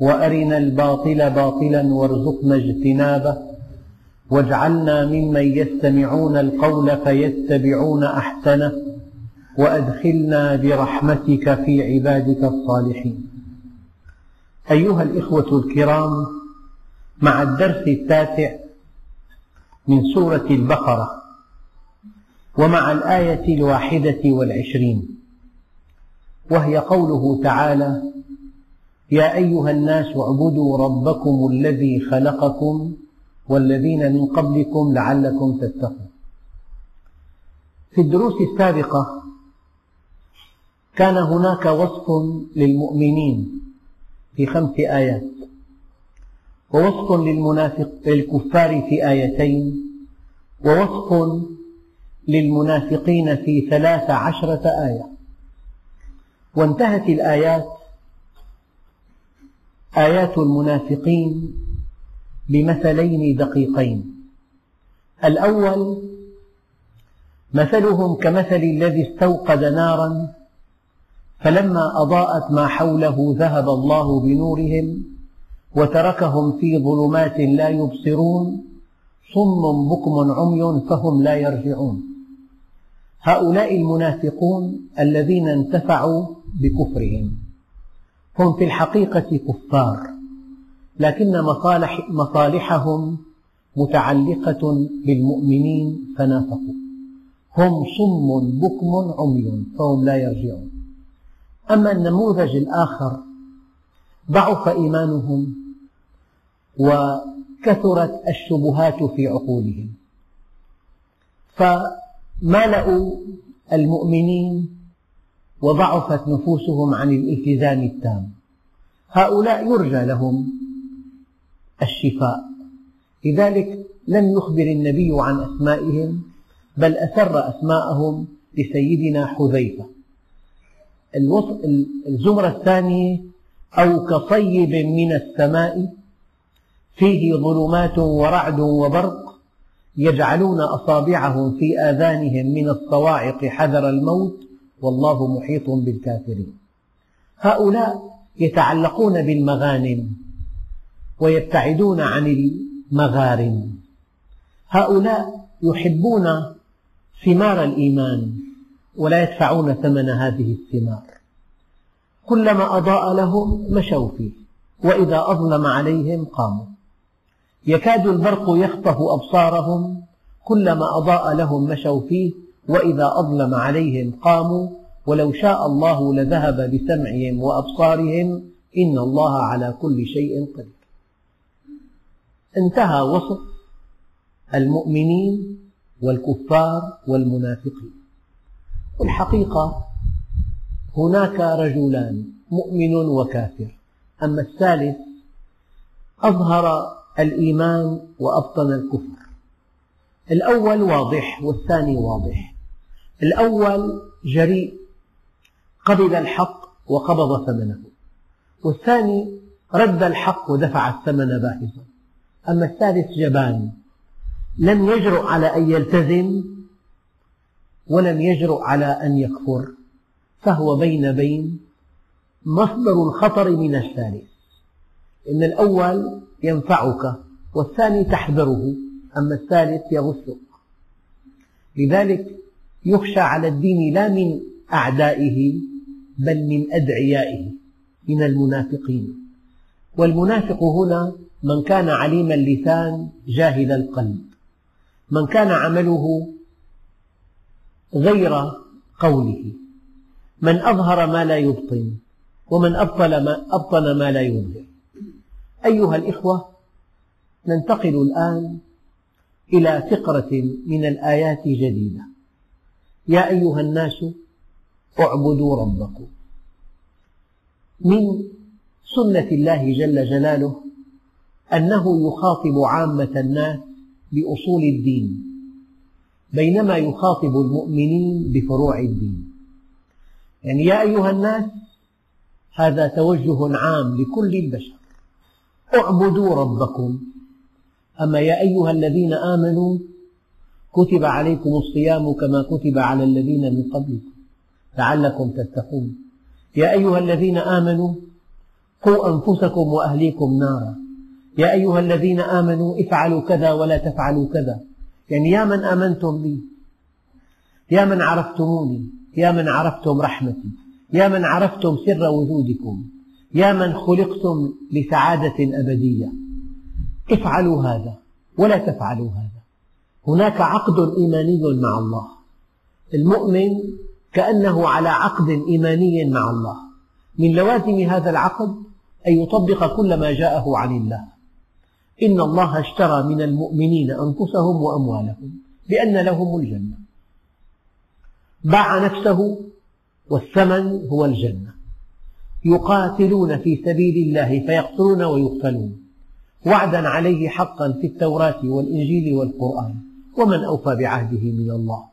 وأرنا الباطل باطلا وارزقنا اجتنابه. واجعلنا ممن يستمعون القول فيتبعون أحسنه. وأدخلنا برحمتك في عبادك الصالحين. أيها الإخوة الكرام مع الدرس التاسع من سورة البقرة ومع الآية الواحدة والعشرين وهي قوله تعالى يا أيها الناس اعبدوا ربكم الذي خلقكم والذين من قبلكم لعلكم تتقون. في الدروس السابقة كان هناك وصف للمؤمنين في خمس آيات ووصف للمنافق للكفار في آيتين ووصف للمنافقين في ثلاث عشرة آية. وانتهت الآيات آيات المنافقين بمثلين دقيقين. الأول مثلهم كمثل الذي استوقد نارا فلما أضاءت ما حوله ذهب الله بنورهم وتركهم في ظلمات لا يبصرون صم بكم عمي فهم لا يرجعون. هؤلاء المنافقون الذين انتفعوا بكفرهم. هم في الحقيقة كفار لكن مصالح مصالحهم متعلقة بالمؤمنين فنافقوا. هم صم بكم عمي فهم لا يرجعون. أما النموذج الآخر ضعف إيمانهم وكثرت الشبهات في عقولهم. فمالأوا المؤمنين وضعفت نفوسهم عن الالتزام التام. هؤلاء يرجى لهم الشفاء. لذلك لم يخبر النبي عن أسمائهم بل أسر أسماءهم لسيدنا حذيفة. الزمرة الثانية أو كصيب من السماء فيه ظلمات ورعد وبرق يجعلون أصابعهم في آذانهم من الصواعق حذر الموت والله محيط بالكافرين. هؤلاء يتعلقون بالمغانم ويبتعدون عن المغارم. هؤلاء يحبون ثمار الإيمان ولا يدفعون ثمن هذه الثمار. كلما أضاء لهم مشوا فيه وإذا أظلم عليهم قاموا. يكاد البرق يخطف أبصارهم كلما أضاء لهم مشوا فيه وإذا أظلم عليهم قاموا. ولو شاء الله لذهب بسمعهم وأبصارهم إن الله على كل شيء قدير. انتهى وصف المؤمنين والكفار والمنافقين. والحقيقة هناك رجلان مؤمن وكافر. أما الثالث أظهر الإيمان وأبطن الكفر. الأول واضح والثاني واضح. الأول جريء. قبل الحق وقبض ثمنه. والثاني رد الحق ودفع الثمن باهظا. أما الثالث جبان. لم يجرؤ على أن يلتزم ولم يجرؤ على أن يكفر. فهو بين بين مصدر الخطر من الثالث. إن الأول ينفعك والثاني تحذره أما الثالث يغثك لذلك يخشى على الدين لا من أعدائه بل من أدعيائه من المنافقين. والمنافق هنا من كان عليم اللسان جاهل القلب. من كان عمله غير قوله. من أظهر ما لا يبطن ومن أبطل ما, أبطن ما لا يظهر. أيها الإخوة ننتقل الآن إلى فقرة من الآيات جديدة. يا أيها الناس اعبدوا ربكم. من سنة الله جل جلاله أنه يخاطب عامة الناس بأصول الدين بينما يخاطب المؤمنين بفروع الدين. يعني يا أيها الناس هذا توجه عام لكل البشر. اعبدوا ربكم. أما يا أيها الذين آمنوا كتب عليكم الصيام كما كتب على الذين من قبلكم. لعلكم تتقون. يا أيها الذين آمنوا قوا أنفسكم وأهليكم نارا. يا أيها الذين آمنوا افعلوا كذا ولا تفعلوا كذا. يعني يا من آمنتم بي يا من عرفتموني يا من عرفتم رحمتي يا من عرفتم سر وجودكم يا من خلقتم لسعادة أبدية. افعلوا هذا ولا تفعلوا هذا. هناك عقد إيماني مع الله. المؤمن كأنه على عقد إيماني مع الله. من لوازم هذا العقد أن يطبق كل ما جاءه عن الله. إن الله اشترى من المؤمنين أنفسهم وأموالهم بأن لهم الجنة. باع نفسه والثمن هو الجنة. يقاتلون في سبيل الله فيقتلون ويقتلون. وعدا عليه حقا في التوراة والإنجيل والقرآن. ومن أوفى بعهده من الله.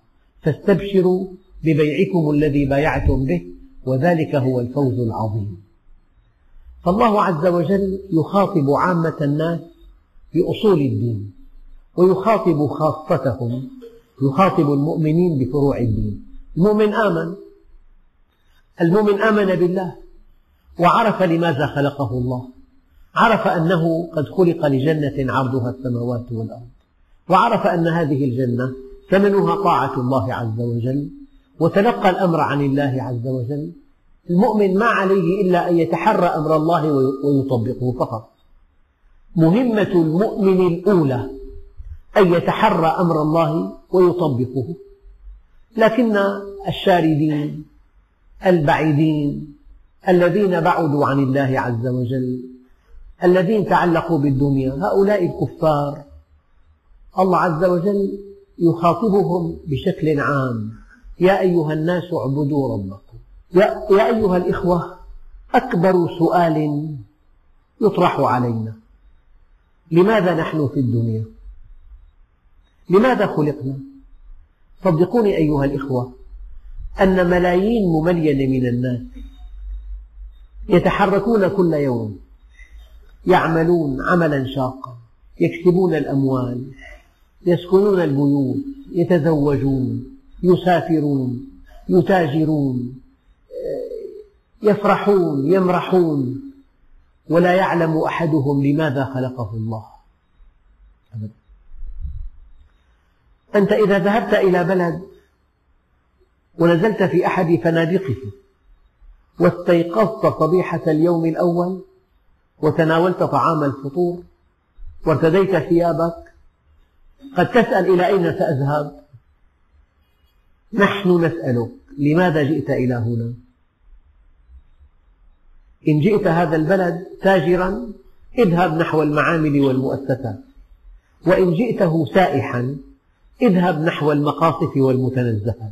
فاستبشروا ببيعكم الذي بايعتم به وذلك هو الفوز العظيم. فالله عز وجل يخاطب عامة الناس بأصول الدين ويخاطب خاصتهم يخاطب المؤمنين بفروع الدين. المؤمن آمن؟ المؤمن آمن بالله وعرف لماذا خلقه الله. عرف أنه قد خلق لجنة عرضها السماوات والأرض وعرف أن هذه الجنة ثمنها طاعة الله عز وجل. وتلقى الأمر عن الله عز وجل المؤمن ما عليه إلا أن يتحرى أمر الله ويطبقه فقط. مهمة المؤمن الأولى أن يتحرى أمر الله ويطبقه. لكن الشاردين البعيدين الذين بعدوا عن الله عز وجل الذين تعلقوا بالدنيا هؤلاء الكفار الله عز وجل يخاطبهم بشكل عام. يا أيها الناس اعبدوا ربكم. يا أيها الإخوة أكبر سؤال يطرح علينا. لماذا نحن في الدنيا؟ لماذا خلقنا؟ صدقوني أيها الإخوة أن ملايين مملينة من الناس يتحركون كل يوم يعملون عملا شاقا يكسبون الأموال يسكنون البيوت يتزوجون. يسافرون يتاجرون يفرحون يمرحون ولا يعلم أحدهم لماذا خلقه الله. أنت إذا ذهبت إلى بلد ونزلت في أحد فنادقه واستيقظت صبيحة اليوم الأول وتناولت طعام الفطور وارتديت ثيابك قد تسأل إلى أين سأذهب؟ نحن نسألك لماذا جئت إلى هنا؟ إن جئت هذا البلد تاجرا اذهب نحو المعامل والمؤسسات. وإن جئته سائحا اذهب نحو المقاصف والمتنزهات.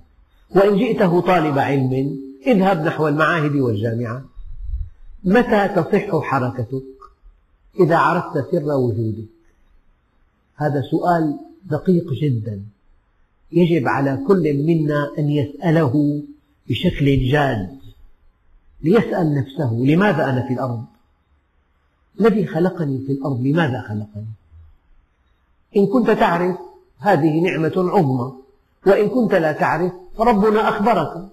وإن جئته طالب علم اذهب نحو المعاهد والجامعات متى تصح حركتك؟ إذا عرفت سر وجودك. هذا سؤال دقيق جدا. يجب على كل منا أن يسأله بشكل جاد ليسأل نفسه لماذا أنا في الأرض؟ الذي خلقني في الأرض لماذا خلقني؟ إن كنت تعرف هذه نعمة عظمى وإن كنت لا تعرف فربنا أخبرك.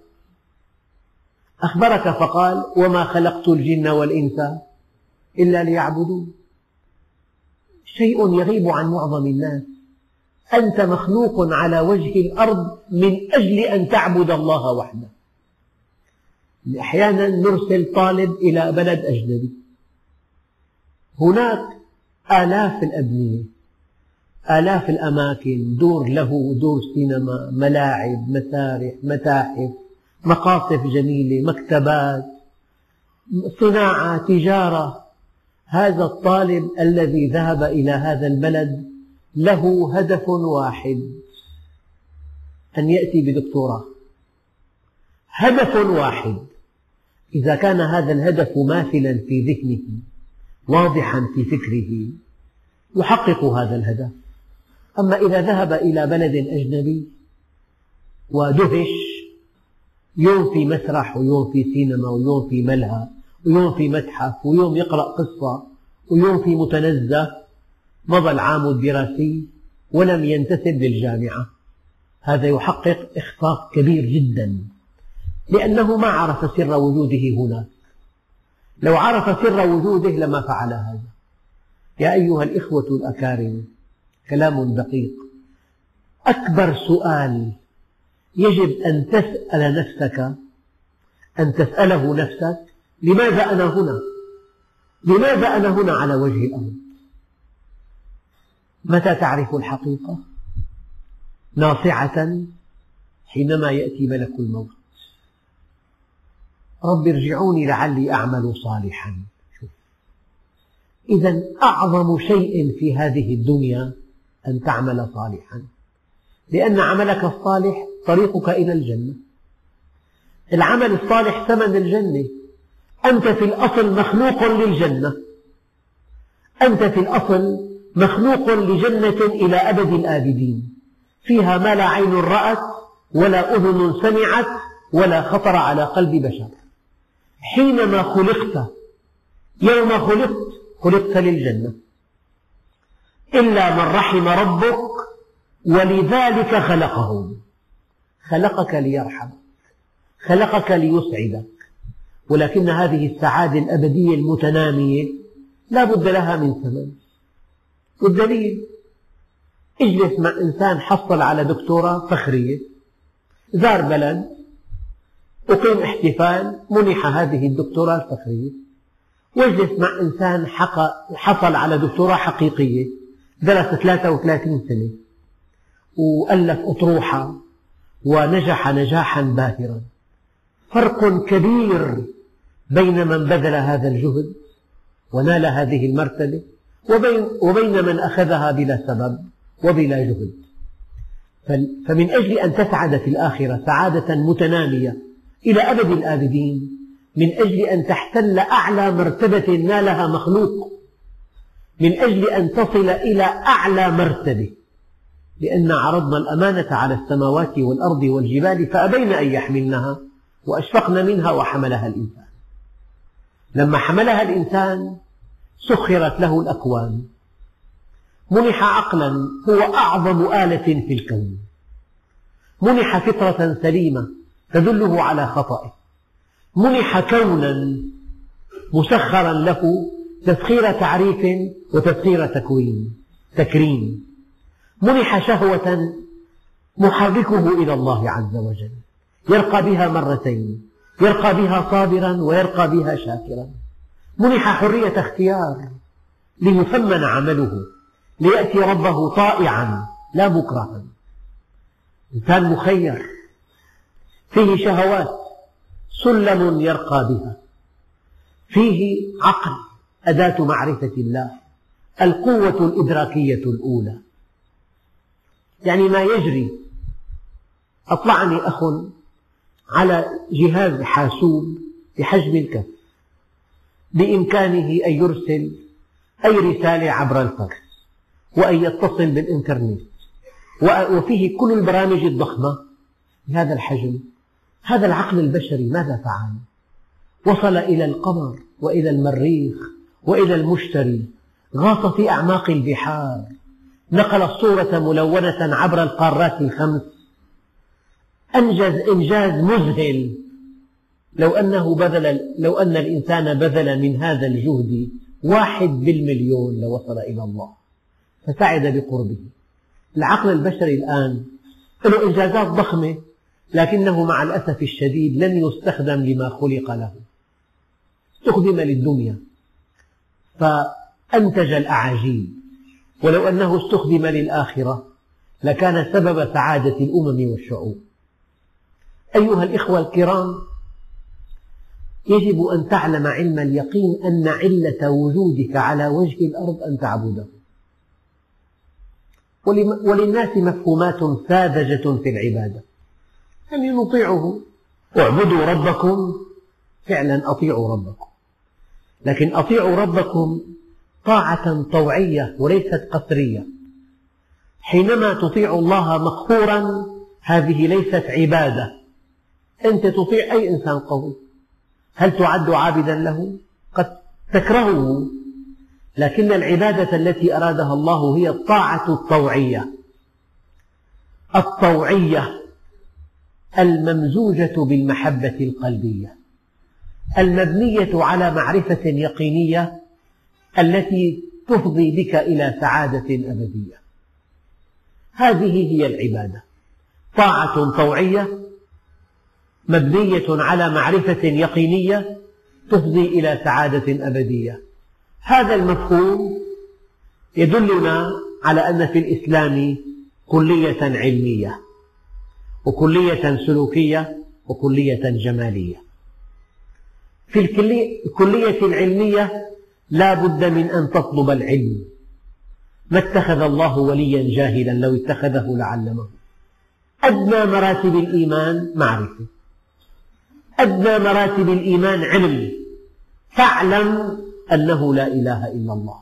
أخبرك فقال وما خلقت الجن والإنس إلا ليعبدون. شيء يغيب عن معظم الناس. أنت مخلوق على وجه الأرض من أجل أن تعبد الله وحده. أحيانا نرسل طالب إلى بلد أجنبي. هناك آلاف الأبنية آلاف الأماكن دور له دور سينما ملاعب مسارح متاحف مقاصف جميلة مكتبات صناعة تجارة. هذا الطالب الذي ذهب إلى هذا البلد له هدف واحد أن يأتي بدكتوراه. هدف واحد. إذا كان هذا الهدف ماثلا في ذهنه واضحا في فكره يحقق هذا الهدف. أما إذا ذهب إلى بلد أجنبي ودهش يوم في مسرح ويوم في سينما ويوم في ملهى ويوم في متحف ويوم يقرأ قصة ويوم في متنزه مضى العام الدراسي ولم ينتسب للجامعة هذا يحقق إخفاق كبير جدا لأنه ما عرف سر وجوده هناك لو عرف سر وجوده لما فعل هذا يا أيها الإخوة الأكارم كلام دقيق أكبر سؤال يجب أن تسأل نفسك أن تسأله نفسك لماذا أنا هنا؟ لماذا أنا هنا على وجه الأرض؟ متى تعرف الحقيقة؟ ناصعة حينما يأتي ملك الموت. رب ارجعوني لعلي أعمل صالحا. إذا أعظم شيء في هذه الدنيا أن تعمل صالحا. لأن عملك الصالح طريقك إلى الجنة. العمل الصالح ثمن الجنة. أنت في الأصل مخلوق للجنة. أنت في الأصل مخلوق لجنة إلى أبد الآبدين. فيها ما لا عين رأت ولا أذن سمعت ولا خطر على قلب بشر. حينما خلقت يوم خلقت خلقت للجنة. إلا من رحم ربك ولذلك خلقهم خلقك ليرحمك خلقك ليسعدك. ولكن هذه السعادة الأبدية المتنامية لا بد لها من ثمن. والدليل اجلس مع إنسان حصل على دكتوراه فخرية زار بلد أقيم احتفال منح هذه الدكتوراه الفخرية. واجلس مع إنسان حصل على دكتوراه حقيقية؟ درس 33 سنة. وألف أطروحة ونجح نجاحا باهرا. فرق كبير بين من بذل هذا الجهد ونال هذه المرتبة. وبين, وبين من أخذها بلا سبب وبلا جهد. فمن أجل أن تسعد في الآخرة سعادة متنامية إلى أبد الآبدين من أجل أن تحتل أعلى مرتبة نالها مخلوق من أجل أن تصل إلى أعلى مرتبة. لأن عرضنا الأمانة على السماوات والأرض والجبال فأبين أن يحملنها وأشفقن منها وحملها الإنسان. لما حملها الإنسان سخرت له الأكوان. منح عقلا هو أعظم آلة في الكون. منح فطرة سليمة تدله على خطئه. منح كونا مسخرا له تسخير تعريف وتسخير تكوين. تكريم. منح شهوة محركه إلى الله عز وجل. يرقى بها مرتين. يرقى بها صابرا ويرقى بها شاكرا. منح حرية اختيار ليثمن عمله ليأتي ربه طائعا لا مكرها. إنسان مخير فيه شهوات سلم يرقى بها. فيه عقل أداة معرفة الله القوة الإدراكية الأولى. يعني ما يجري أطلعني أخ على جهاز حاسوب بحجم الكف. بإمكانه أن يرسل أي رسالة عبر الفاكس وأن يتصل بالإنترنت وفيه كل البرامج الضخمة. بهذا الحجم هذا العقل البشري ماذا فعل؟ وصل إلى القمر وإلى المريخ وإلى المشتري غاص في أعماق البحار. نقل الصورة ملونة عبر القارات الخمس. أنجز إنجاز مذهل لو أنه بذل لو أن الإنسان بذل من هذا الجهد واحد بالمليون لوصل إلى الله فسعد بقربه. العقل البشري الآن له إنجازات ضخمة لكنه مع الأسف الشديد لن يستخدم لما خلق له. استخدم للدنيا. فأنتج الأعاجيب. ولو أنه استخدم للآخرة لكان سبب سعادة الأمم والشعوب. أيها الإخوة الكرام يجب أن تعلم علم اليقين أن علة وجودك على وجه الأرض أن تعبده. وللناس مفهومات ساذجة في العبادة. يعني نطيعه اعبدوا ربكم. فعلا أطيعوا ربكم. لكن أطيعوا ربكم طاعة طوعية وليست قسرية حينما تطيع الله مقهورا هذه ليست عبادة. أنت تطيع أي إنسان قوي. هل تعد عابدا له؟ قد تكرهه. لكن العبادة التي أرادها الله هي الطاعة الطوعية. الطوعية الممزوجة بالمحبة القلبية. المبنية على معرفة يقينية التي تفضي بك إلى سعادة أبدية. هذه هي العبادة. طاعة طوعية مبنية على معرفة يقينية تفضي إلى سعادة أبدية. هذا المفهوم يدلنا على أن في الإسلام كلية علمية وكلية سلوكية وكلية جمالية. في الكلية العلمية لا بد من أن تطلب العلم. ما اتخذ الله وليا جاهلا لو اتخذه لعلمه. أدنى مراتب الإيمان معرفة. أدنى مراتب الإيمان علم. فاعلم أنه لا إله إلا الله.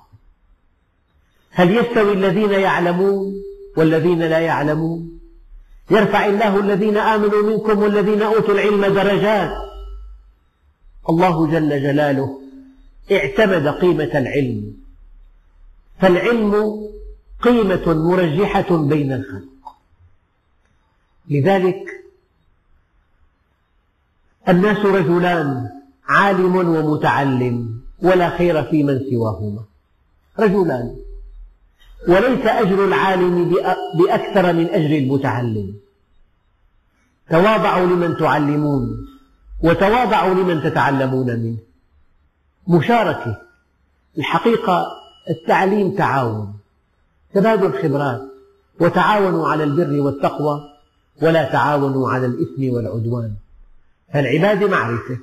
هل يستوي الذين يعلمون والذين لا يعلمون؟ يرفع الله الذين آمنوا منكم والذين أوتوا العلم درجات. الله جل جلاله اعتمد قيمة العلم. فالعلم قيمة مرجحة بين الخلق. لذلك الناس رجلان عالم ومتعلم ولا خير في من سواهما. رجلان. وليس أجر العالم بأكثر من أجر المتعلم. تواضعوا لمن تعلمون وتواضعوا لمن تتعلمون منه. مشاركة. الحقيقة التعليم تعاون. تبادل خبرات. وتعاونوا على البر والتقوى. ولا تعاونوا على الإثم والعدوان. فالعبادة معرفة.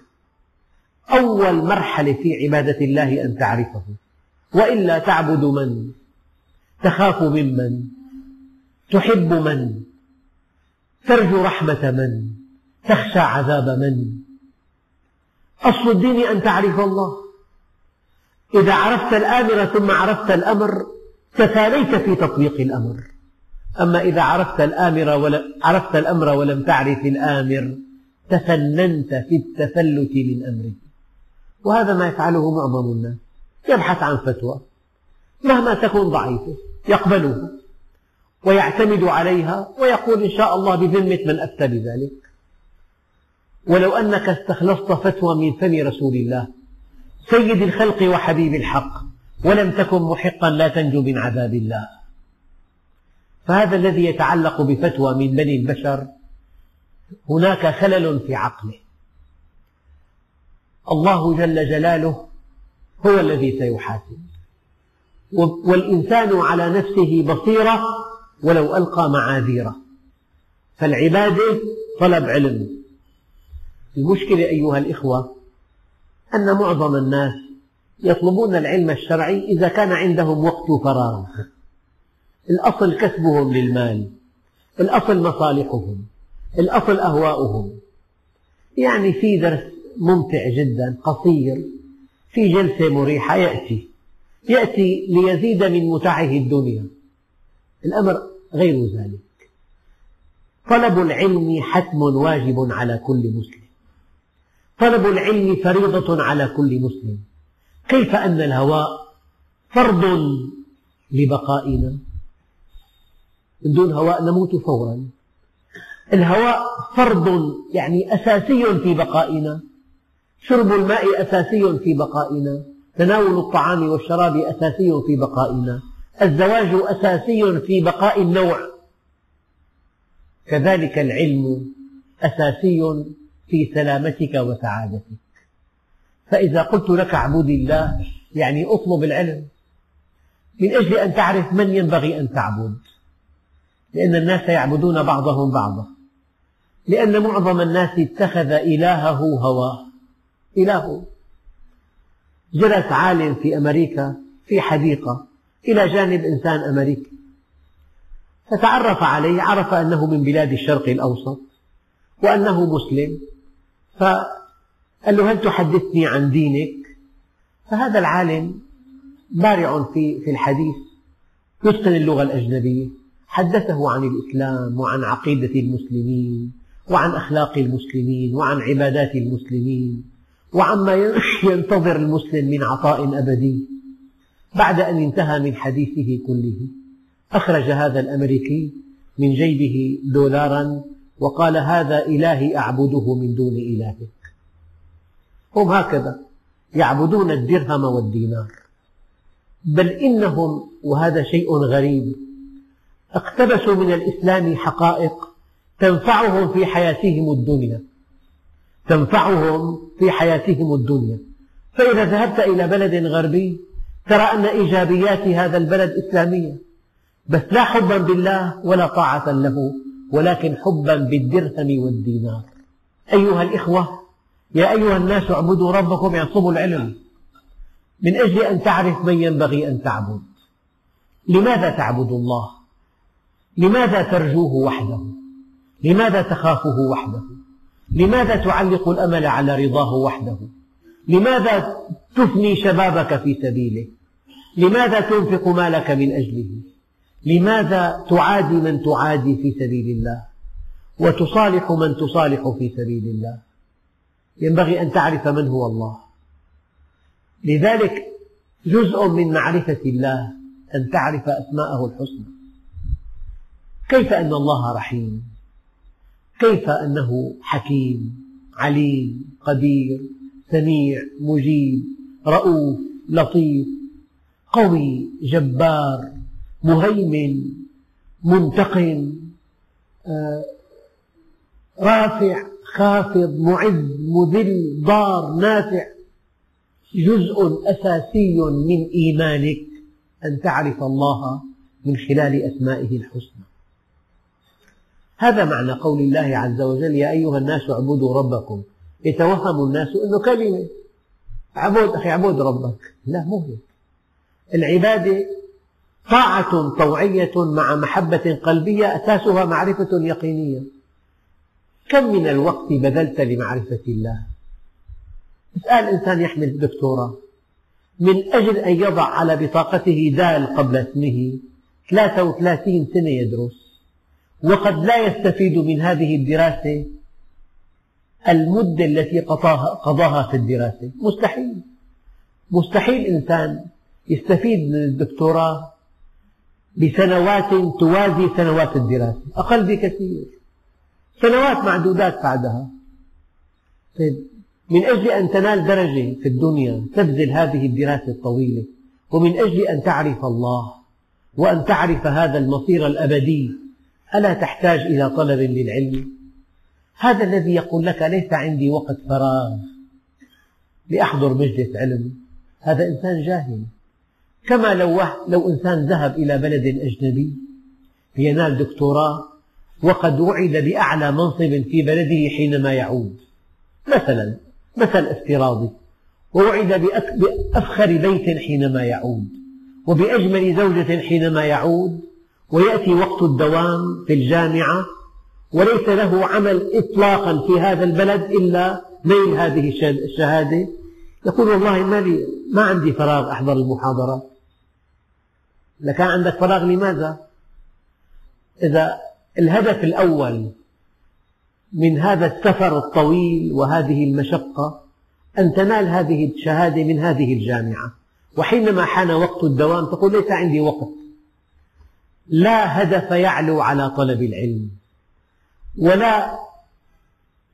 أول مرحلة في عبادة الله أن تعرفه. وإلا تعبد من؟ تخاف ممن تحب من؟ ترجو رحمة من؟ تخشى عذاب من؟ أصل الدين أن تعرف الله. إذا عرفت الآمر ثم عرفت الأمر تساليت في تطبيق الأمر. أما إذا عرفت الآمر ولم عرفت الأمر ولم تعرف الآمر تفننت في التفلت من أمره وهذا ما يفعله معظم الناس. يبحث عن فتوى. مهما تكن ضعيفة يقبلها ويعتمد عليها. ويقول إن شاء الله بذمة من أفتى بذلك. ولو أنك استخلصت فتوى من فم رسول الله سيد الخلق وحبيب الحق ولم تكن محقا لا تنجو من عذاب الله. فهذا الذي يتعلق بفتوى من بني البشر هناك خلل في عقله. الله جل جلاله هو الذي سيحاسب. والإنسان على نفسه بصيرة ولو ألقى معاذيره. فالعبادة طلب علم. المشكلة أيها الإخوة أن معظم الناس يطلبون العلم الشرعي إذا كان عندهم وقت فراغ. الأصل كسبهم للمال. الأصل مصالحهم. الأصل أهواؤهم. يعني في درس ممتع جدا قصير في جلسة مريحة يأتي. يأتي ليزيد من متعه الدنيا. الأمر غير ذلك. طلب العلم حتم واجب على كل مسلم. طلب العلم فريضة على كل مسلم. كيف أن الهواء فرض لبقائنا؟ من دون هواء نموت فورا. الهواء فرض يعني أساسي في بقائنا. شرب الماء أساسي في بقائنا. تناول الطعام والشراب أساسي في بقائنا. الزواج أساسي في بقاء النوع. كذلك العلم أساسي في سلامتك وسعادتك. فإذا قلت لك اعبد الله يعني اطلب العلم. من أجل أن تعرف من ينبغي أن تعبد. لأن الناس يعبدون بعضهم بعضا. لأن معظم الناس اتخذ إلهه هواه إلهه. جلس عالم في أمريكا في حديقة إلى جانب إنسان أمريكي. فتعرف عليه عرف أنه من بلاد الشرق الأوسط وأنه مسلم. فقال له هل تحدثني عن دينك؟ فهذا العالم بارع في في الحديث يتقن اللغة الأجنبية حدثه عن الإسلام وعن عقيدة المسلمين. وعن أخلاق المسلمين وعن عبادات المسلمين وعما ينتظر المسلم من عطاء أبدي. بعد أن انتهى من حديثه كله أخرج هذا الأمريكي من جيبه دولارا وقال هذا إلهي أعبده من دون إلهك. هم هكذا يعبدون الدرهم والدينار. بل إنهم وهذا شيء غريب اقتبسوا من الإسلام حقائق تنفعهم في حياتهم الدنيا. تنفعهم في حياتهم الدنيا. فإذا ذهبت إلى بلد غربي ترى أن إيجابيات هذا البلد إسلامية. بس لا حبا بالله ولا طاعة له ولكن حبا بالدرهم والدينار. أيها الإخوة يا أيها الناس اعبدوا ربكم يعصب العلم. من أجل أن تعرف من ينبغي أن تعبد. لماذا تعبد الله؟ لماذا ترجوه وحده؟ لماذا تخافه وحده؟ لماذا تعلق الأمل على رضاه وحده؟ لماذا تفني شبابك في سبيله؟ لماذا تنفق مالك من أجله؟ لماذا تعادي من تعادي في سبيل الله؟ وتصالح من تصالح في سبيل الله؟ ينبغي أن تعرف من هو الله. لذلك جزء من معرفة الله أن تعرف أسماءه الحسنى. كيف أن الله رحيم؟ كيف أنه حكيم عليم قدير سميع مجيب رؤوف لطيف قوي جبار مهيمن منتقم آه، رافع خافض معز مذل ضار نافع. جزء أساسي من إيمانك أن تعرف الله من خلال أسمائه الحسنى. هذا معنى قول الله عز وجل يا أيها الناس اعبدوا ربكم. يتوهم الناس أنه كلمة. عبد أخي عبد ربك. لا مو هيك. العبادة طاعة طوعية مع محبة قلبية أساسها معرفة يقينية. كم من الوقت بذلت لمعرفة الله؟ اسأل إنسان يحمل دكتوراه. من أجل أن يضع على بطاقته دال قبل اسمه 33 سنة يدرس. وقد لا يستفيد من هذه الدراسة المدة التي قضاها في الدراسة. مستحيل. مستحيل إنسان يستفيد من الدكتوراه بسنوات توازي سنوات الدراسة. أقل بكثير. سنوات معدودات بعدها. طيب من أجل أن تنال درجة في الدنيا تبذل هذه الدراسة الطويلة ومن أجل أن تعرف الله وأن تعرف هذا المصير الأبدي ألا تحتاج إلى طلب للعلم؟ هذا الذي يقول لك ليس عندي وقت فراغ لأحضر مجلس علم. هذا إنسان جاهل. كما لو, لو إنسان ذهب إلى بلد أجنبي لينال دكتوراه وقد وعد بأعلى منصب في بلده حينما يعود. مثلا مثل افتراضي ووعد بأفخر بيت حينما يعود وبأجمل زوجة حينما يعود ويأتي وقت الدوام في الجامعة وليس له عمل إطلاقا في هذا البلد إلا نيل هذه الشهادة. يقول والله ما, لي ما عندي فراغ أحضر المحاضرات لكان عندك فراغ لماذا؟ إذا الهدف الأول من هذا السفر الطويل وهذه المشقة أن تنال هذه الشهادة من هذه الجامعة. وحينما حان وقت الدوام تقول ليس عندي وقت. لا هدف يعلو على طلب العلم ولا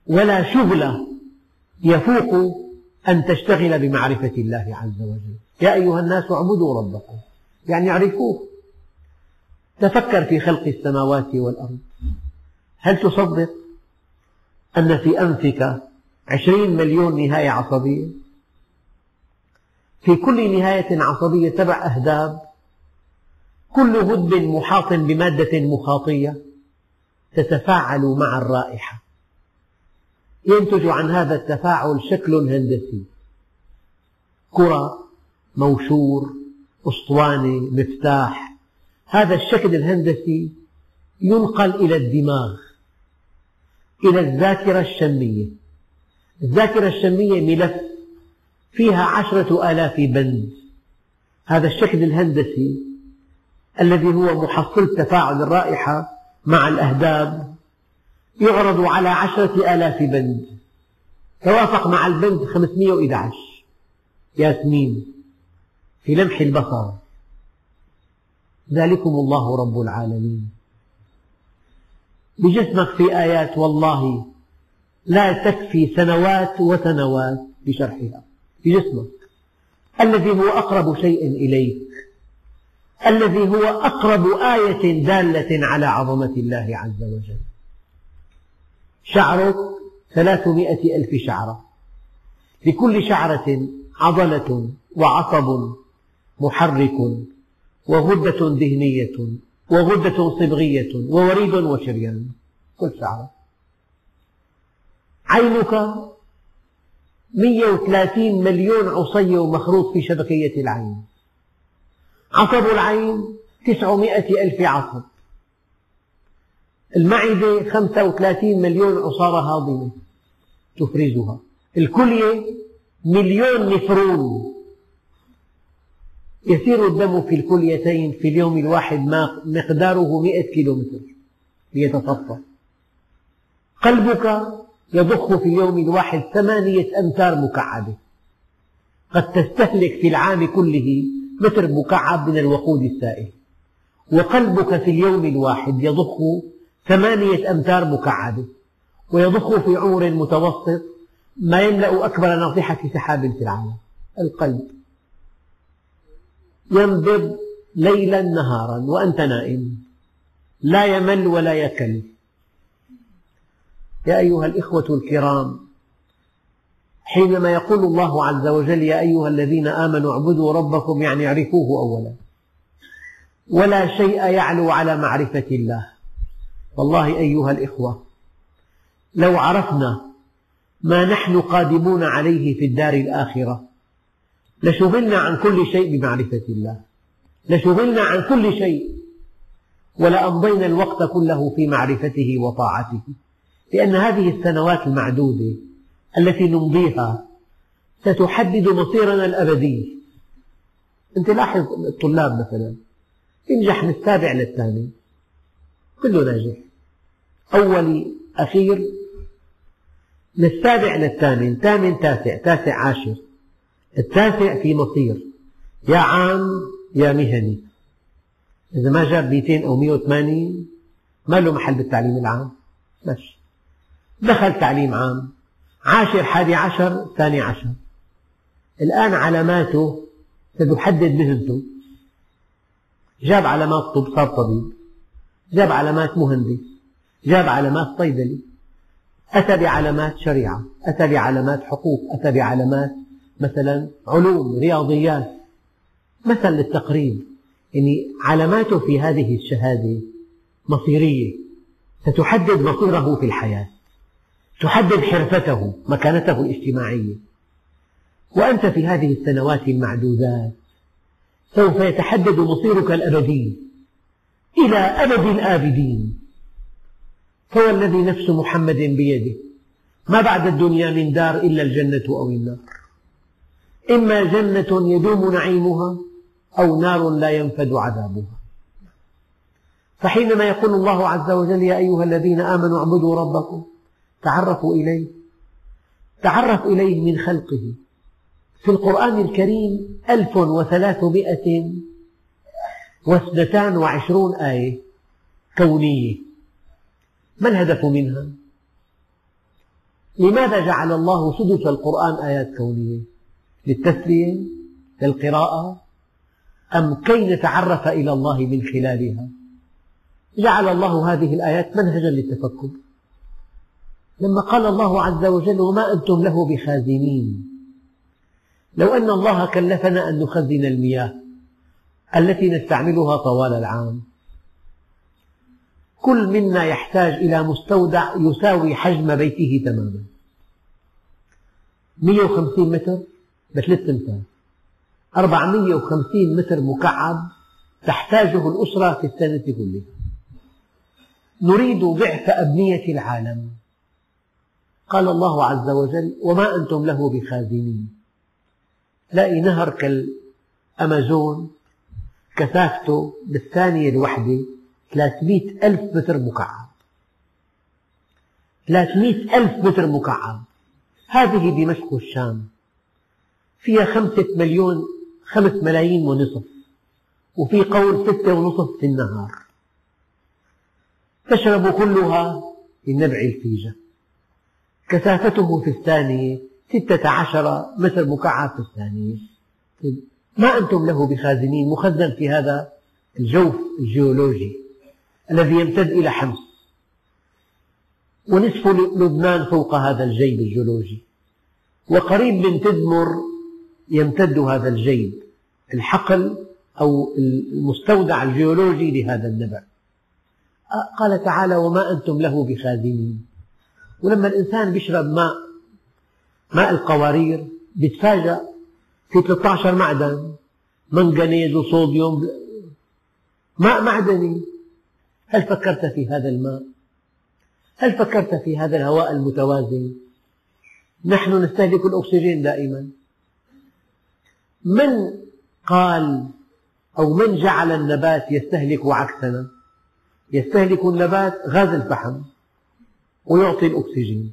ولا شغل يفوق أن تشتغل بمعرفة الله عز وجل. يا أيها الناس اعبدوا ربكم يعني اعرفوه. تفكر في خلق السماوات والأرض. هل تصدق أن في أنفك عشرين مليون نهاية عصبية؟ في كل نهاية عصبية سبع أهداب كل هدب محاط بمادة مخاطية تتفاعل مع الرائحة. ينتج عن هذا التفاعل شكل هندسي. كرة موشور أسطوانة مفتاح. هذا الشكل الهندسي ينقل إلى الدماغ إلى الذاكرة الشمية. الذاكرة الشمية ملف فيها عشرة آلاف بند. هذا الشكل الهندسي الذي هو محصلة تفاعل الرائحة مع الأهداب يعرض على عشرة آلاف بند. توافق مع البند 511 ياسمين في لمح البصر. ذلكم الله رب العالمين. بجسمك في آيات والله لا تكفي سنوات وسنوات لشرحها بجسمك الذي هو أقرب شيء إليك. الذي هو أقرب آية دالة على عظمة الله عز وجل. شعرك ثلاثمائة ألف شعرة. لكل شعرة عضلة وعصب محرك وغدة دهنية وغدة صبغية ووريد وشريان. كل شعرة. عينك 130 مليون عصية مخروط في شبكية العين. عصب العين 900 ألف عصب المعدة 35 مليون عصارة هاضمة تفرزها. الكلية مليون نفرون يسير الدم في الكليتين في اليوم الواحد مقداره مئة كيلومتر ليتصفى قلبك يضخ في اليوم الواحد ثمانية أمتار مكعبة. قد تستهلك في العام كله متر مكعب من الوقود السائل. وقلبك في اليوم الواحد يضخ ثمانية أمتار مكعبة ويضخ في عمر متوسط ما يملأ أكبر ناطحة سحاب في العالم. القلب. ينبض ليلا نهارا وأنت نائم. لا يمل ولا يكل. يا أيها الإخوة الكرام حينما يقول الله عز وجل يا أيها الذين آمنوا اعبدوا ربكم يعني اعرفوه أولا. ولا شيء يعلو على معرفة الله. والله أيها الإخوة لو عرفنا ما نحن قادمون عليه في الدار الآخرة لشغلنا عن كل شيء بمعرفة الله. لشغلنا عن كل شيء ولأمضينا الوقت كله في معرفته وطاعته. لأن هذه السنوات المعدودة التي نمضيها ستحدد مصيرنا الأبدي. أنت لاحظ الطلاب مثلا ينجح من السابع للثامن كله ناجح. أولي أخير من السابع للثامن ثامن تاسع تاسع عاشر التاسع في مصير. يا عام يا مهني. إذا ما جاب 200 أو 180 ما له محل بالتعليم العام. ماشي دخل تعليم عام. عاشر حادي عشر ثاني عشر. الآن علاماته ستحدد مهنته جاب علامات طب صار طبيب. جاب علامات مهندس. جاب علامات صيدلي. أتى بعلامات شريعة. أتى بعلامات حقوق. أتى بعلامات مثلا علوم رياضيات. مثل للتقريب. يعني علاماته في هذه الشهادة مصيرية. ستحدد مصيره في الحياة. تحدد حرفته مكانته الاجتماعية. وأنت في هذه السنوات المعدودات سوف يتحدد مصيرك الأبدي إلى أبد الآبدين. فوالذي نفس محمد بيده. ما بعد الدنيا من دار إلا الجنة أو النار. إما جنة يدوم نعيمها أو نار لا ينفد عذابها. فحينما يقول الله عز وجل يا أيها الذين آمنوا اعبدوا ربكم تعرفوا إليه تعرف إليه من خلقه في القرآن الكريم ألف وثلاثمائة واثنتان وعشرون آية كونية ما الهدف منها؟ لماذا جعل الله سدس القرآن آيات كونية؟ للتسلية؟ للقراءة؟ أم كي نتعرف إلى الله من خلالها؟ جعل الله هذه الآيات منهجا للتفكر لما قال الله عز وجل وما أنتم له بخازنين. لو أن الله كلفنا أن نخزن المياه التي نستعملها طوال العام. كل منا يحتاج إلى مستودع يساوي حجم بيته تماما. 150 متر بثلاث أمتار. 450 متر مكعب تحتاجه الأسرة في السنة كلها. نريد ضعف أبنية العالم. قال الله عز وجل وما أنتم له بخازنين. تلاقي نهر أمازون كثافته بالثانية الواحدة 300 ألف متر مكعب. 300 ألف متر مكعب. هذه دمشق الشام. فيها خمسة مليون خمس ملايين ونصف. وفي قول ستة ونصف في النهار. تشرب كلها من نبع الفيجة. كثافته في الثانية ستة عشر متر مكعب في الثانية ما أنتم له بخازنين مخزن في هذا الجوف الجيولوجي الذي يمتد إلى حمص. ونصف لبنان فوق هذا الجيب الجيولوجي. وقريب من تدمر يمتد هذا الجيب الحقل أو المستودع الجيولوجي لهذا النبع. قال تعالى وما أنتم له بخازنين. ولما الإنسان يشرب ماء ماء القوارير يتفاجأ في 13 معدن منغنيز وصوديوم ماء معدني هل فكرت في هذا الماء؟ هل فكرت في هذا الهواء المتوازن؟ نحن نستهلك الأكسجين دائما من قال أو من جعل النبات يستهلك عكسنا يستهلك النبات غاز الفحم ويعطي الأكسجين.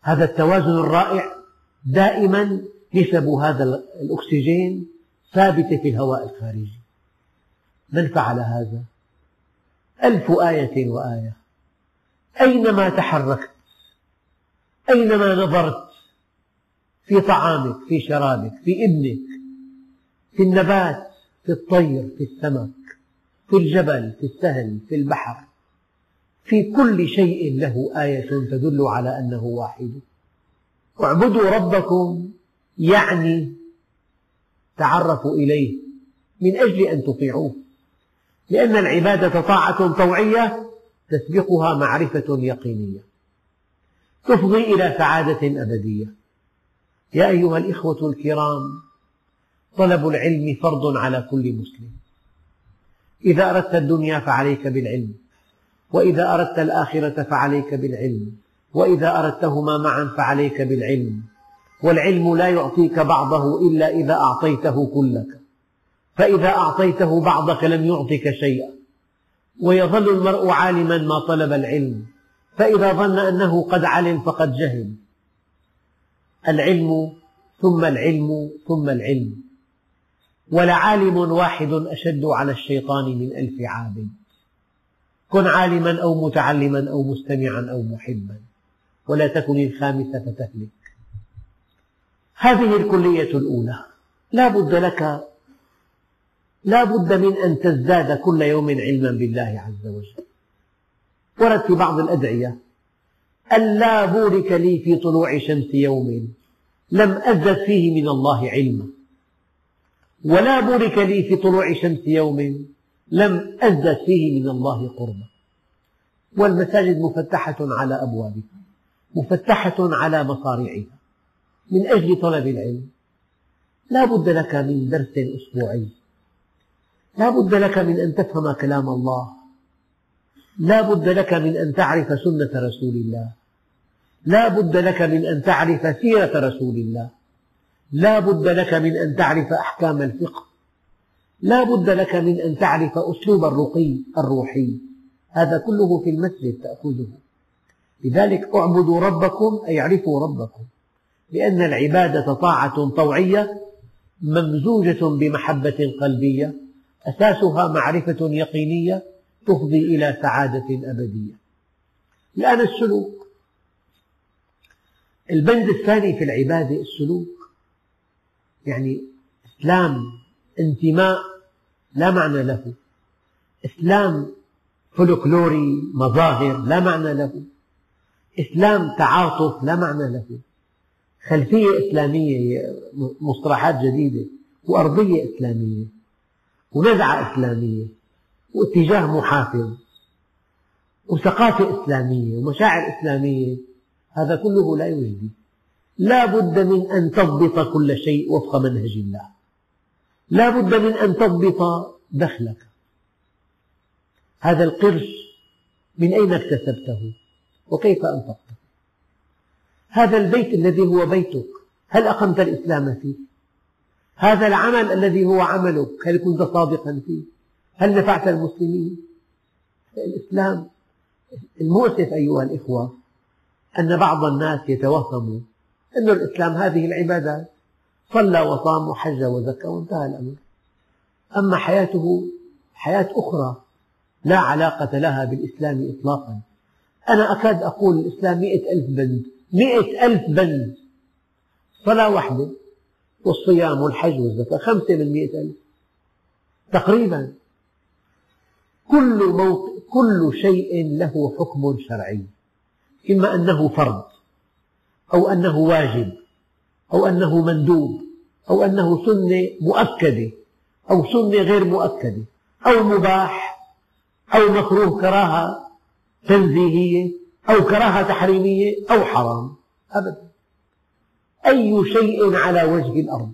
هذا التوازن الرائع دائما نسب هذا الأكسجين ثابتة في الهواء الخارجي. من فعل هذا؟ ألف آية وآية. أينما تحركت أينما نظرت في طعامك في شرابك في ابنك في النبات في الطير في السمك في الجبل في السهل في البحر في كل شيء له آية تدل على أنه واحد. اعبدوا ربكم يعني تعرفوا إليه من أجل أن تطيعوه. لأن العبادة طاعة طوعية تسبقها معرفة يقينية. تفضي إلى سعادة أبدية. يا أيها الإخوة الكرام طلب العلم فرض على كل مسلم. إذا أردت الدنيا فعليك بالعلم. وإذا أردت الآخرة فعليك بالعلم وإذا أردتهما معا فعليك بالعلم والعلم لا يعطيك بعضه إلا إذا أعطيته كلك. فإذا أعطيته بعضك لم يعطك شيئا. ويظل المرء عالما ما طلب العلم. فإذا ظن أنه قد علم فقد جهل. العلم ثم العلم ثم العلم. ولعالم واحد أشد على الشيطان من ألف عابد. كن عالما أو متعلما أو مستمعا أو محبا ولا تكن الخامسة فتهلك هذه الكلية الأولى. لا بد لك لا بد من أن تزداد كل يوم علما بالله عز وجل. ورد في بعض الأدعية ألا بورك لي في طلوع شمس يوم لم أزدد فيه من الله علما. ولا بورك لي في طلوع شمس يوم لم أزدد فيه من الله قربا. والمساجد مفتحة على أبوابها مفتحة على مصاريعها من أجل طلب العلم. لا بد لك من درس أسبوعي. لا بد لك من أن تفهم كلام الله. لا بد لك من أن تعرف سنة رسول الله. لا بد لك من أن تعرف سيرة رسول الله. لا بد لك من أن تعرف أحكام الفقه. لا بد لك من أن تعرف أسلوب الرقي الروحي. هذا كله في المسجد تأخذه. لذلك اعبدوا ربكم أي اعرفوا ربكم. لأن العبادة طاعة طوعية ممزوجة بمحبة قلبية أساسها معرفة يقينية تفضي إلى سعادة أبدية. الآن السلوك. البند الثاني في العبادة السلوك. يعني إسلام انتماء لا معنى له. إسلام فولكلوري مظاهر لا معنى له. إسلام تعاطف لا معنى له. خلفية إسلامية مصطلحات جديدة وأرضية إسلامية ونزعة إسلامية واتجاه محافظ وثقافة إسلامية ومشاعر إسلامية. هذا كله لا يجدي. لا بد من أن تضبط كل شيء وفق منهج الله. لا بد من أن تضبط دخلك. هذا القرش من أين اكتسبته؟ وكيف أنفقته؟ هذا البيت الذي هو بيتك هل أقمت الإسلام فيه؟ هذا العمل الذي هو عملك هل كنت صادقا فيه؟ هل نفعت المسلمين؟ الإسلام المؤسف أيها الإخوة أن بعض الناس يتوهم أن الإسلام هذه العبادات. صلى وصام وحج وزكى وانتهى الأمر. أما حياته حياة أخرى لا علاقة لها بالإسلام إطلاقا. أنا أكاد أقول الإسلام مئة ألف بند مئة ألف بند. صلاة واحدة والصيام والحج والزكاة خمسة من مئة ألف. تقريبا كل, موت كل شيء له حكم شرعي إما أنه فرض أو أنه واجب. أو أنه مندوب أو أنه سنة مؤكدة أو سنة غير مؤكدة أو مباح أو مكروه كراهة تنزيهية أو كراهة تحريمية أو حرام أبدا أي شيء على وجه الأرض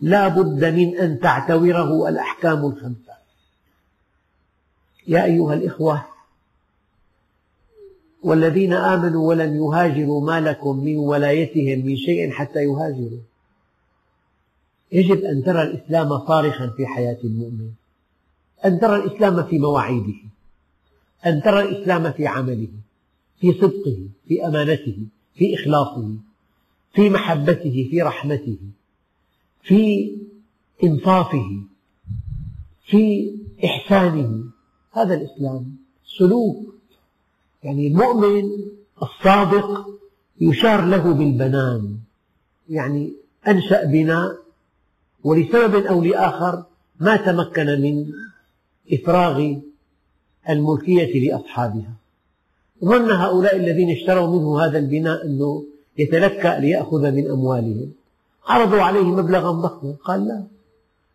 لا بد من أن تعتوره الأحكام الخمسة. يا أيها الإخوة والذين آمنوا ولم يهاجروا ما لكم من ولايتهم من شيء حتى يهاجروا. يجب أن ترى الإسلام صارخا في حياة المؤمن. أن ترى الإسلام في مواعيده. أن ترى الإسلام في عمله في صدقه في أمانته في إخلاصه في محبته في رحمته في إنصافه في إحسانه. هذا الإسلام سلوك. يعني المؤمن الصادق يشار له بالبنان. يعني أنشأ بناء ولسبب أو لآخر ما تمكن من إفراغ الملكية لأصحابها. ظن هؤلاء الذين اشتروا منه هذا البناء أنه يتلكأ ليأخذ من أموالهم. عرضوا عليه مبلغا ضخما. قال لا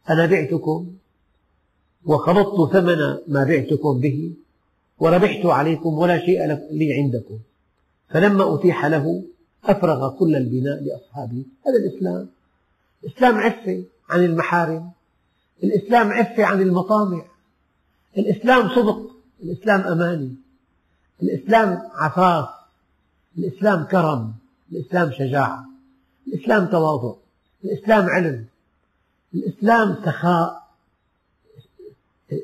أنا بعتكم وقبضت ثمن ما بعتكم به. وربحت عليكم ولا شيء لي عندكم. فلما أتيح له أفرغ كل البناء لأصحابه. هذا الإسلام. الإسلام عفة عن المحارم. الإسلام عفة عن المطامع. الإسلام صدق. الإسلام أماني. الإسلام عفاف. الإسلام كرم. الإسلام شجاعة. الإسلام تواضع. الإسلام علم. الإسلام سخاء.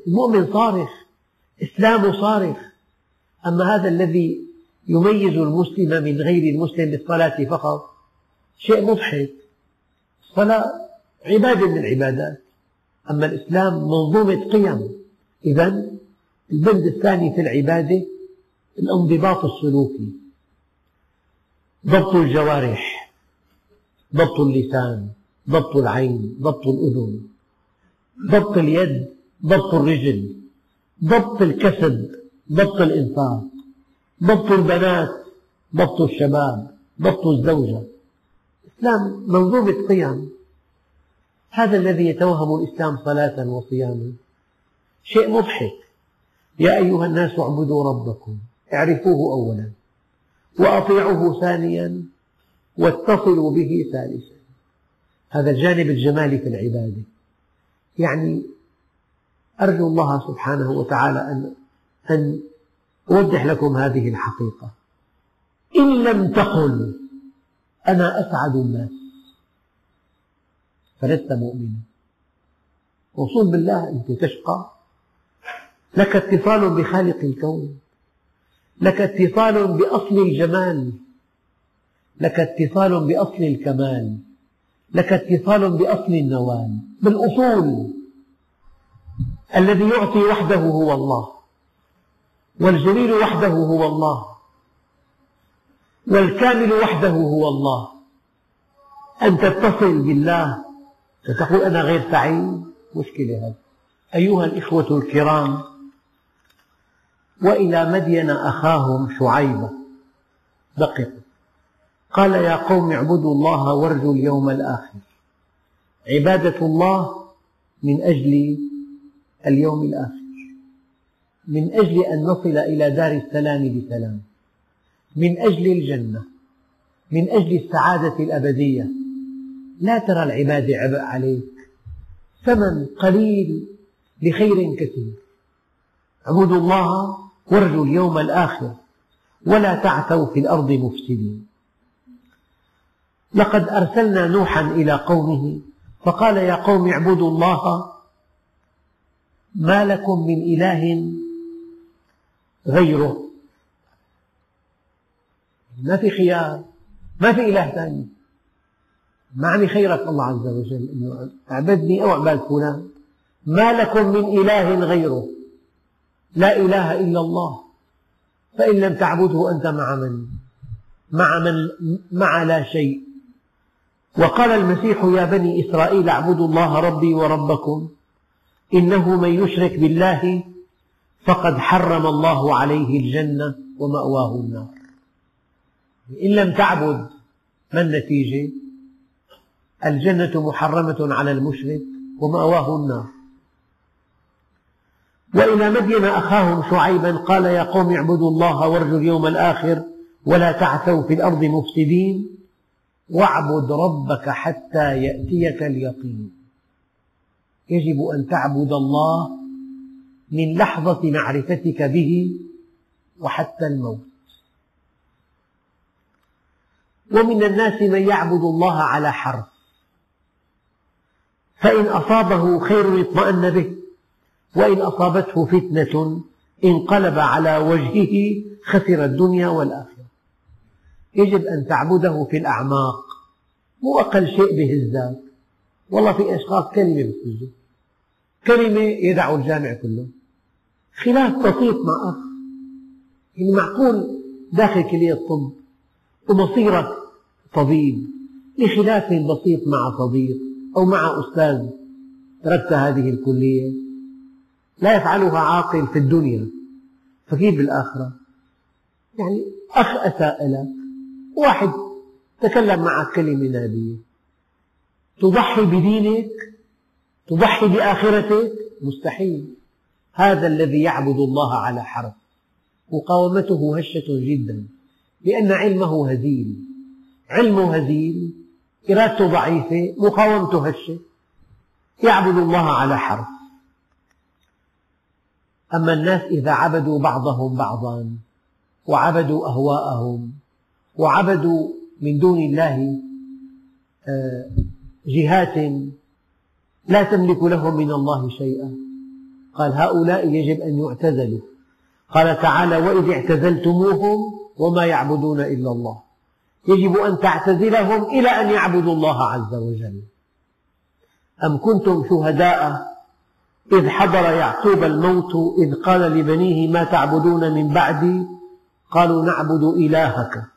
المؤمن صارخ. إسلامه صارخ. أما هذا الذي يميز المسلم من غير المسلم بالصلاة فقط شيء مضحك. الصلاة عبادة من العبادات. أما الإسلام منظومة قيم. إذا البند الثاني في العبادة الانضباط السلوكي. ضبط الجوارح ضبط اللسان ضبط العين ضبط الأذن ضبط اليد ضبط الرجل. ضبط الكسب ضبط الإنفاق ضبط البنات ضبط الشباب ضبط الزوجة. الإسلام منظومة قيم. هذا الذي يتوهم الإسلام صلاة وصياما. شيء مضحك. يا أيها الناس اعبدوا ربكم. اعرفوه أولا. وأطيعوه ثانيا. واتصلوا به ثالثا. هذا الجانب الجمالي في العبادة. يعني أرجو الله سبحانه وتعالى أن أن أوضح لكم هذه الحقيقة. إن لم تقل أنا أسعد الناس فلست مؤمنا. موصول بالله أنت تشقى. لك اتصال بخالق الكون لك اتصال بأصل الجمال لك اتصال بأصل الكمال لك اتصال بأصل النوال. بالأصول الذي يعطي وحده هو الله. والجليل وحده هو الله. والكامل وحده هو الله. أن تتصل بالله فتقول أنا غير سعيد. مشكلة هذه. أيها الإخوة الكرام وإلى مدين أخاهم شعيبا دققوا قال يا قوم اعبدوا الله وارجوا اليوم الآخر. عبادة الله من أجل اليوم الآخر. من أجل أن نصل إلى دار السلام بسلام. من أجل الجنة. من أجل السعادة الأبدية. لا ترى العبادة عبء عليك. ثمن قليل لخير كثير. اعبدوا الله وارجوا اليوم الآخر. ولا تعثوا في الأرض مفسدين. لقد أرسلنا نوحا إلى قومه فقال يا قوم اعبدوا الله ما لكم من إله غيره؟ ما في خيار ما في إله ثاني. ما عم يخيرك الله عز وجل أنه أعبدني أو اعبد فلان. ما لكم من إله غيره؟ لا إله إلا الله. فإن لم تعبده أنت مع من؟ مع من؟ مع لا شيء. وقال المسيح يا بني إسرائيل اعبدوا الله ربي وربكم. إنه من يشرك بالله فقد حرم الله عليه الجنة ومأواه النار. إن لم تعبد ما النتيجة؟ الجنة محرمة على المشرك ومأواه النار. وإلى مدين أخاهم شعيبا قال يا قوم اعبدوا الله وارجوا اليوم الآخر ولا تعثوا في الأرض مفسدين واعبد ربك حتى يأتيك اليقين. يجب أن تعبد الله من لحظة معرفتك به وحتى الموت. ومن الناس من يعبد الله على حرف. فإن أصابه خير اطمأن به وإن أصابته فتنة انقلب على وجهه خسر الدنيا والآخرة. يجب أن تعبده في الأعماق مو أقل شيء بهزك والله في أشخاص كلمة بتهزه كلمة يدعو الجامع كله. خلاف بسيط مع أخ. يعني معقول داخل كلية الطب ومصيرك طبيب. لخلاف بسيط مع صديق أو مع أستاذ تركت هذه الكلية؟ لا يفعلها عاقل في الدنيا. فكيف بالآخرة؟ يعني أخ أساء لك واحد تكلم معك كلمة نابية تضحي بدينك تضحي بآخرتك؟ مستحيل. هذا الذي يعبد الله على حرف. مقاومته هشة جدا لأن علمه هزيل. علمه هزيل إرادته ضعيفة مقاومته هشة. يعبد الله على حرف. أما الناس إذا عبدوا بعضهم بعضا وعبدوا أهواءهم وعبدوا من دون الله آه، جهات لا تملك لهم من الله شيئا. قال هؤلاء يجب أن يعتزلوا. قال تعالى وإذ اعتزلتموهم وما يعبدون إلا الله. يجب أن تعتزلهم إلى أن يعبدوا الله عز وجل. أم كنتم شهداء إذ حضر يعقوب الموت إذ قال لبنيه ما تعبدون من بعدي؟ قالوا نعبد إلهك.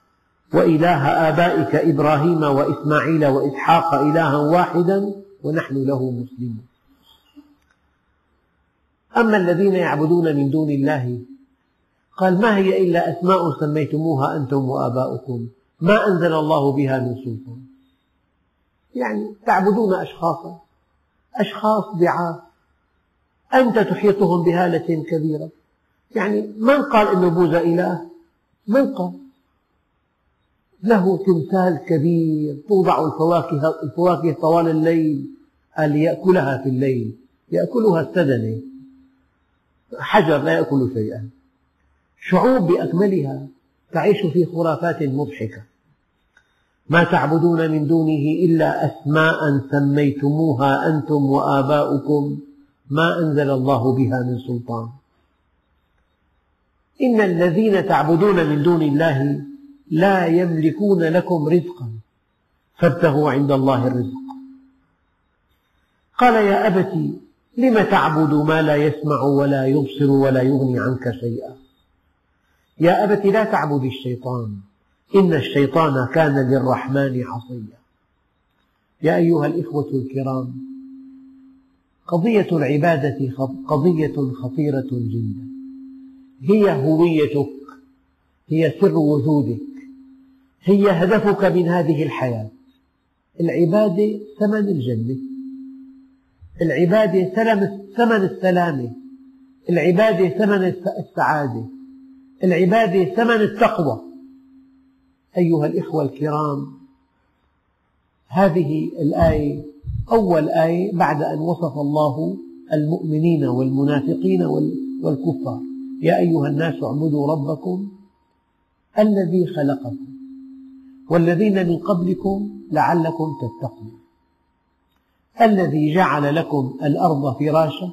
وإله آبائك إبراهيم وإسماعيل وإسحاق إلها واحدا ونحن له مسلمون. أما الذين يعبدون من دون الله قال ما هي إلا أسماء سميتموها أنتم وآباؤكم؟ ما أنزل الله بها من سلطان. يعني تعبدون أشخاصا أشخاص ضعاف. أنت تحيطهم بهالة كبيرة. يعني من قال أن بوذا إله؟ من قال. له تمثال كبير توضع الفواكه, الفواكه طوال الليل قال ليأكلها في الليل يأكلها السدنة. حجر لا يأكل شيئا. شعوب بأكملها تعيش في خرافات مضحكة. ما تعبدون من دونه إلا أسماء سميتموها أنتم وآباؤكم ما أنزل الله بها من سلطان. إن الذين تعبدون من دون الله لا يملكون لكم رزقا. فابتغوا عند الله الرزق. قال يا أبت لم تعبد ما لا يسمع ولا يبصر ولا يغني عنك شيئا؟ يا أبت لا تعبد الشيطان. إن الشيطان كان للرحمن عصيا. يا أيها الإخوة الكرام قضية العبادة قضية خطيرة جدا. هي هويتك هي سر وجودك. هي هدفك من هذه الحياة. العبادة ثمن الجنة. العبادة ثمن السلامة العبادة ثمن السعادة. العبادة ثمن التقوى. أيها الإخوة الكرام هذه الآية أول آية بعد أن وصف الله المؤمنين والمنافقين والكفار. يا أيها الناس اعبدوا ربكم الذي خلقكم. والذين من قبلكم لعلكم تتقون. الذي جعل لكم الأرض فراشا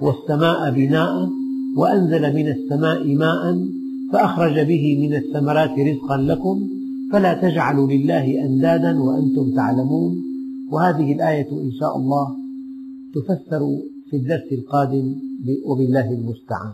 والسماء بناء وأنزل من السماء ماء فأخرج به من الثمرات رزقا لكم فلا تجعلوا لله أندادا وأنتم تعلمون. وهذه الآية إن شاء الله تفسر في الدرس القادم وبالله المستعان.